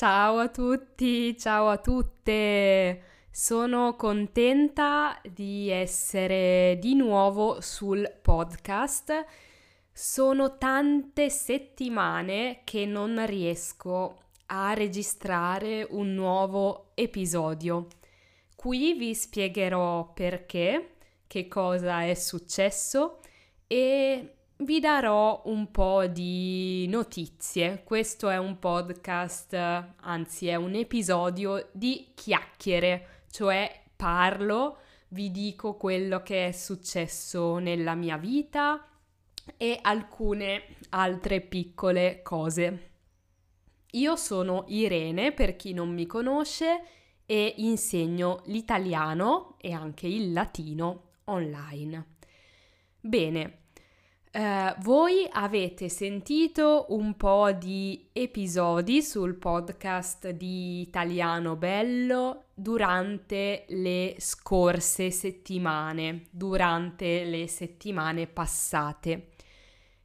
Ciao a tutti, ciao a tutte. Sono contenta di essere di nuovo sul podcast. Sono tante settimane che non riesco a registrare un nuovo episodio. Qui vi spiegherò perché, che cosa è successo e vi darò un po' di notizie. Questo è un podcast, anzi è un episodio di chiacchiere, cioè parlo, vi dico quello che è successo nella mia vita e alcune altre piccole cose. Io sono Irene, per chi non mi conosce, e insegno l'italiano e anche il latino online. Bene, Uh, voi avete sentito un po' di episodi sul podcast di Italiano Bello durante le scorse settimane, durante le settimane passate.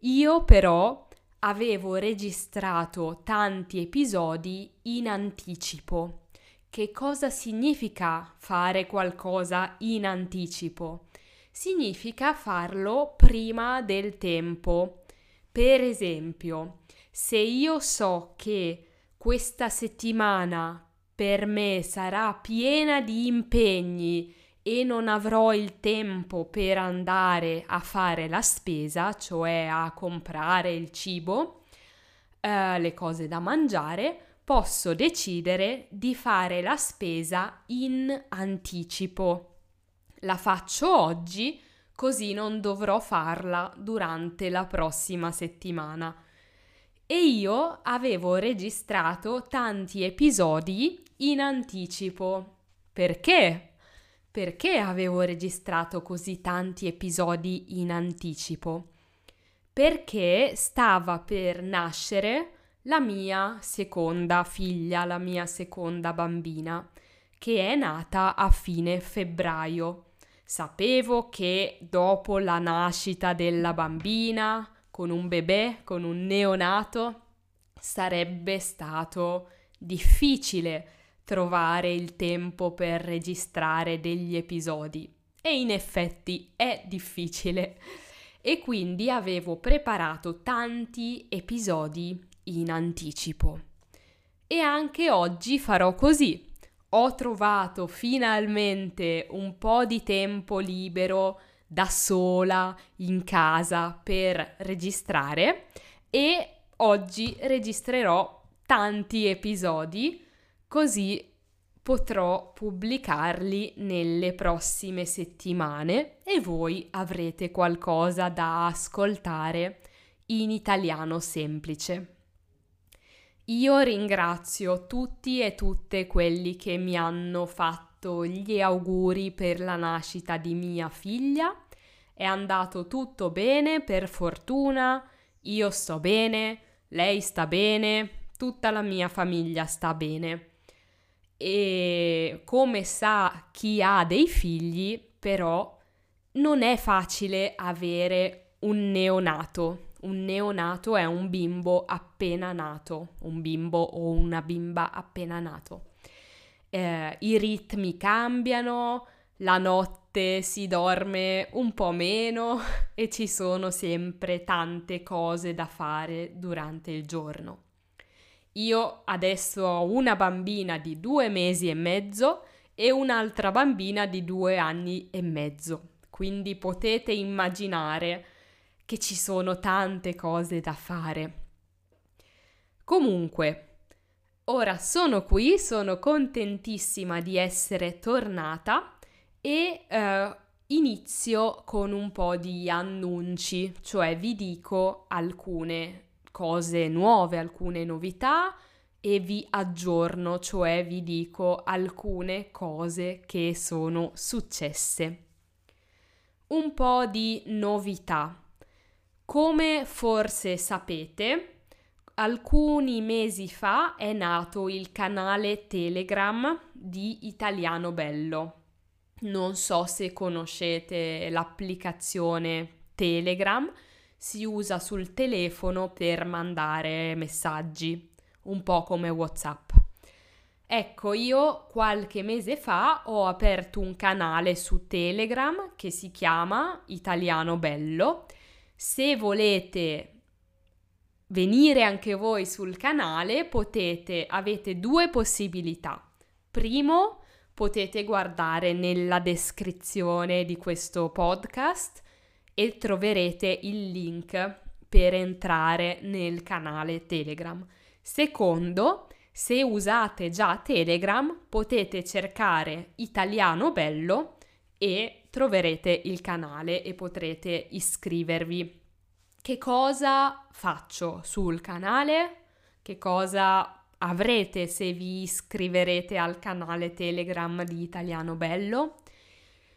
Io però avevo registrato tanti episodi in anticipo. Che cosa significa fare qualcosa in anticipo? Significa farlo prima del tempo. Per esempio, se io so che questa settimana per me sarà piena di impegni e non avrò il tempo per andare a fare la spesa, cioè a comprare il cibo, eh, le cose da mangiare, posso decidere di fare la spesa in anticipo la faccio oggi così non dovrò farla durante la prossima settimana. E io avevo registrato tanti episodi in anticipo. Perché? Perché avevo registrato così tanti episodi in anticipo? Perché stava per nascere la mia seconda figlia, la mia seconda bambina, che è nata a fine febbraio. Sapevo che dopo la nascita della bambina, con un bebè, con un neonato, sarebbe stato difficile trovare il tempo per registrare degli episodi. E in effetti è difficile. E quindi avevo preparato tanti episodi in anticipo. E anche oggi farò così ho trovato finalmente un po' di tempo libero da sola in casa per registrare e oggi registrerò tanti episodi così potrò pubblicarli nelle prossime settimane e voi avrete qualcosa da ascoltare in italiano semplice. Io ringrazio tutti e tutte quelli che mi hanno fatto gli auguri per la nascita di mia figlia. È andato tutto bene, per fortuna. Io sto bene, lei sta bene, tutta la mia famiglia sta bene. E come sa chi ha dei figli, però non è facile avere un neonato un neonato è un bimbo appena nato, un bimbo o una bimba appena nato. Eh, I ritmi cambiano, la notte si dorme un po' meno e ci sono sempre tante cose da fare durante il giorno. Io adesso ho una bambina di due mesi e mezzo e un'altra bambina di due anni e mezzo, quindi potete immaginare che ci sono tante cose da fare. Comunque, ora sono qui, sono contentissima di essere tornata e eh, inizio con un po' di annunci, cioè vi dico alcune cose nuove, alcune novità e vi aggiorno, cioè vi dico alcune cose che sono successe. Un po' di novità. Come forse sapete, alcuni mesi fa è nato il canale Telegram di Italiano Bello. Non so se conoscete l'applicazione Telegram, si usa sul telefono per mandare messaggi, un po' come WhatsApp. Ecco, io qualche mese fa ho aperto un canale su Telegram che si chiama Italiano Bello. Se volete venire anche voi sul canale, potete, avete due possibilità. Primo, potete guardare nella descrizione di questo podcast e troverete il link per entrare nel canale Telegram. Secondo, se usate già Telegram, potete cercare Italiano Bello e troverete il canale e potrete iscrivervi. Che cosa faccio sul canale? Che cosa avrete se vi iscriverete al canale Telegram di Italiano Bello?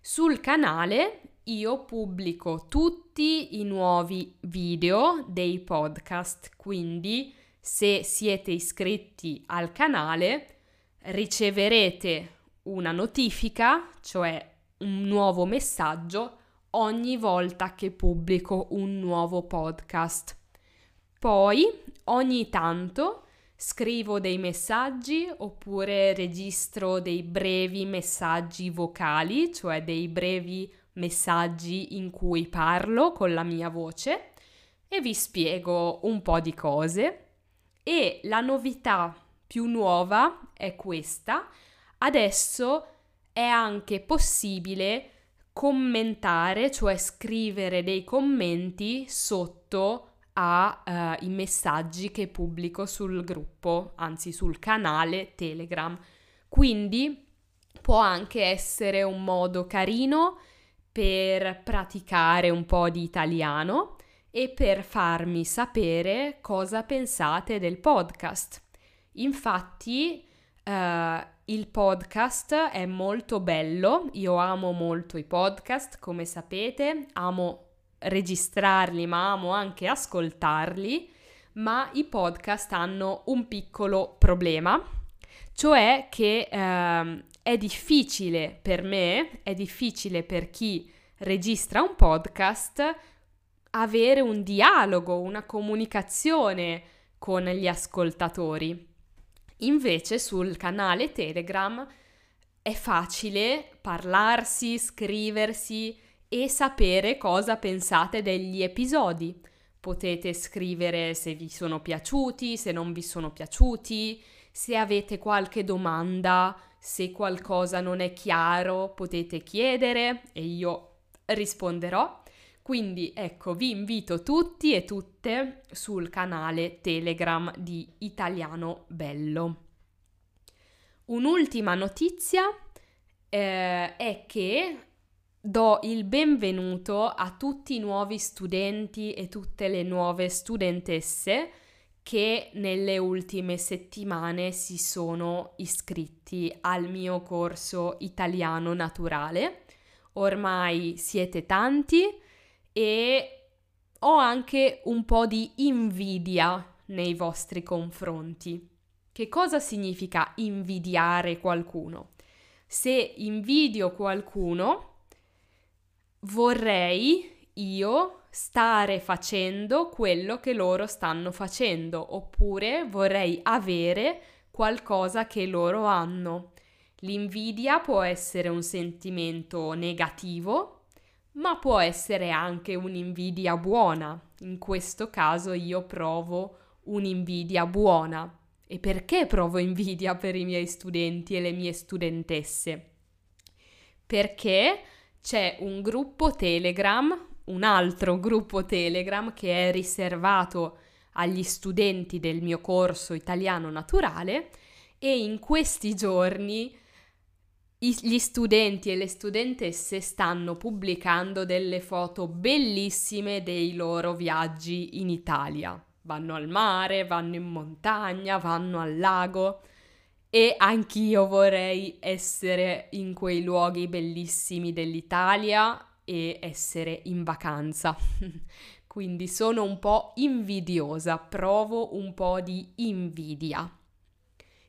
Sul canale io pubblico tutti i nuovi video dei podcast, quindi se siete iscritti al canale riceverete una notifica, cioè un nuovo messaggio ogni volta che pubblico un nuovo podcast. Poi ogni tanto scrivo dei messaggi oppure registro dei brevi messaggi vocali, cioè dei brevi messaggi in cui parlo con la mia voce e vi spiego un po' di cose. E la novità più nuova è questa. Adesso è anche possibile commentare, cioè scrivere dei commenti sotto ai uh, messaggi che pubblico sul gruppo, anzi sul canale Telegram. Quindi può anche essere un modo carino per praticare un po' di italiano e per farmi sapere cosa pensate del podcast. Infatti, uh, il podcast è molto bello, io amo molto i podcast, come sapete, amo registrarli, ma amo anche ascoltarli, ma i podcast hanno un piccolo problema, cioè che uh, è difficile per me, è difficile per chi registra un podcast avere un dialogo, una comunicazione con gli ascoltatori. Invece sul canale Telegram è facile parlarsi, scriversi e sapere cosa pensate degli episodi. Potete scrivere se vi sono piaciuti, se non vi sono piaciuti, se avete qualche domanda, se qualcosa non è chiaro, potete chiedere e io risponderò. Quindi ecco, vi invito tutti e tutte sul canale Telegram di Italiano Bello. Un'ultima notizia eh, è che do il benvenuto a tutti i nuovi studenti e tutte le nuove studentesse che nelle ultime settimane si sono iscritti al mio corso italiano naturale. Ormai siete tanti e ho anche un po' di invidia nei vostri confronti. Che cosa significa invidiare qualcuno? Se invidio qualcuno, vorrei io stare facendo quello che loro stanno facendo, oppure vorrei avere qualcosa che loro hanno. L'invidia può essere un sentimento negativo ma può essere anche un'invidia buona. In questo caso io provo un'invidia buona. E perché provo invidia per i miei studenti e le mie studentesse? Perché c'è un gruppo Telegram, un altro gruppo Telegram che è riservato agli studenti del mio corso italiano naturale e in questi giorni gli studenti e le studentesse stanno pubblicando delle foto bellissime dei loro viaggi in Italia. Vanno al mare, vanno in montagna, vanno al lago e anch'io vorrei essere in quei luoghi bellissimi dell'Italia e essere in vacanza. Quindi sono un po' invidiosa, provo un po' di invidia.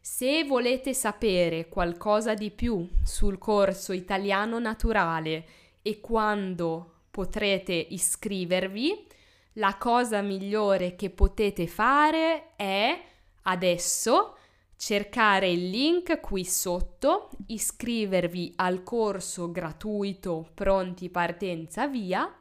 Se volete sapere qualcosa di più sul corso italiano naturale e quando potrete iscrivervi, la cosa migliore che potete fare è adesso cercare il link qui sotto, iscrivervi al corso gratuito Pronti Partenza Via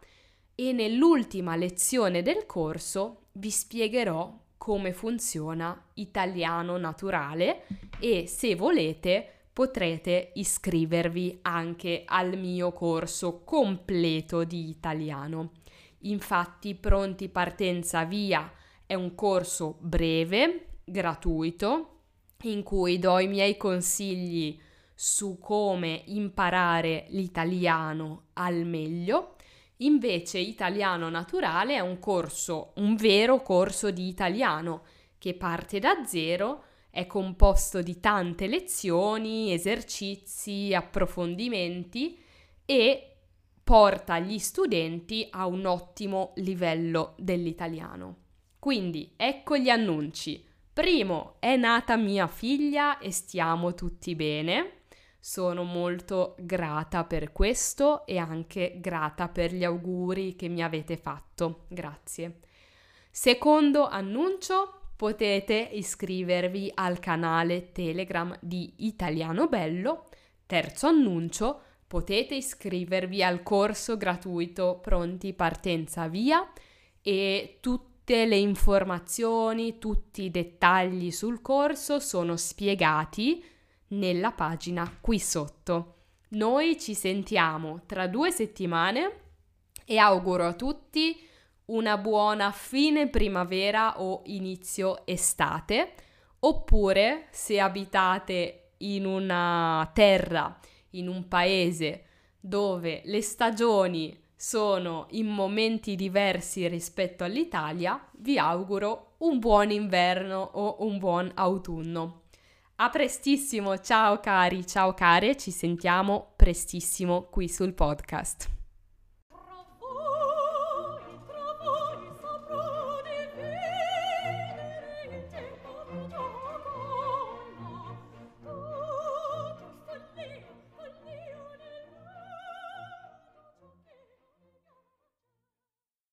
e nell'ultima lezione del corso vi spiegherò come funziona italiano naturale e se volete potrete iscrivervi anche al mio corso completo di italiano. Infatti Pronti Partenza Via è un corso breve, gratuito, in cui do i miei consigli su come imparare l'italiano al meglio. Invece Italiano Naturale è un corso, un vero corso di italiano che parte da zero, è composto di tante lezioni, esercizi, approfondimenti e porta gli studenti a un ottimo livello dell'italiano. Quindi ecco gli annunci. Primo, è nata mia figlia e stiamo tutti bene. Sono molto grata per questo e anche grata per gli auguri che mi avete fatto. Grazie. Secondo annuncio, potete iscrivervi al canale Telegram di Italiano Bello. Terzo annuncio, potete iscrivervi al corso gratuito Pronti Partenza Via e tutte le informazioni, tutti i dettagli sul corso sono spiegati nella pagina qui sotto. Noi ci sentiamo tra due settimane e auguro a tutti una buona fine primavera o inizio estate, oppure se abitate in una terra, in un paese dove le stagioni sono in momenti diversi rispetto all'Italia, vi auguro un buon inverno o un buon autunno. A prestissimo, ciao cari, ciao care, ci sentiamo prestissimo qui sul podcast.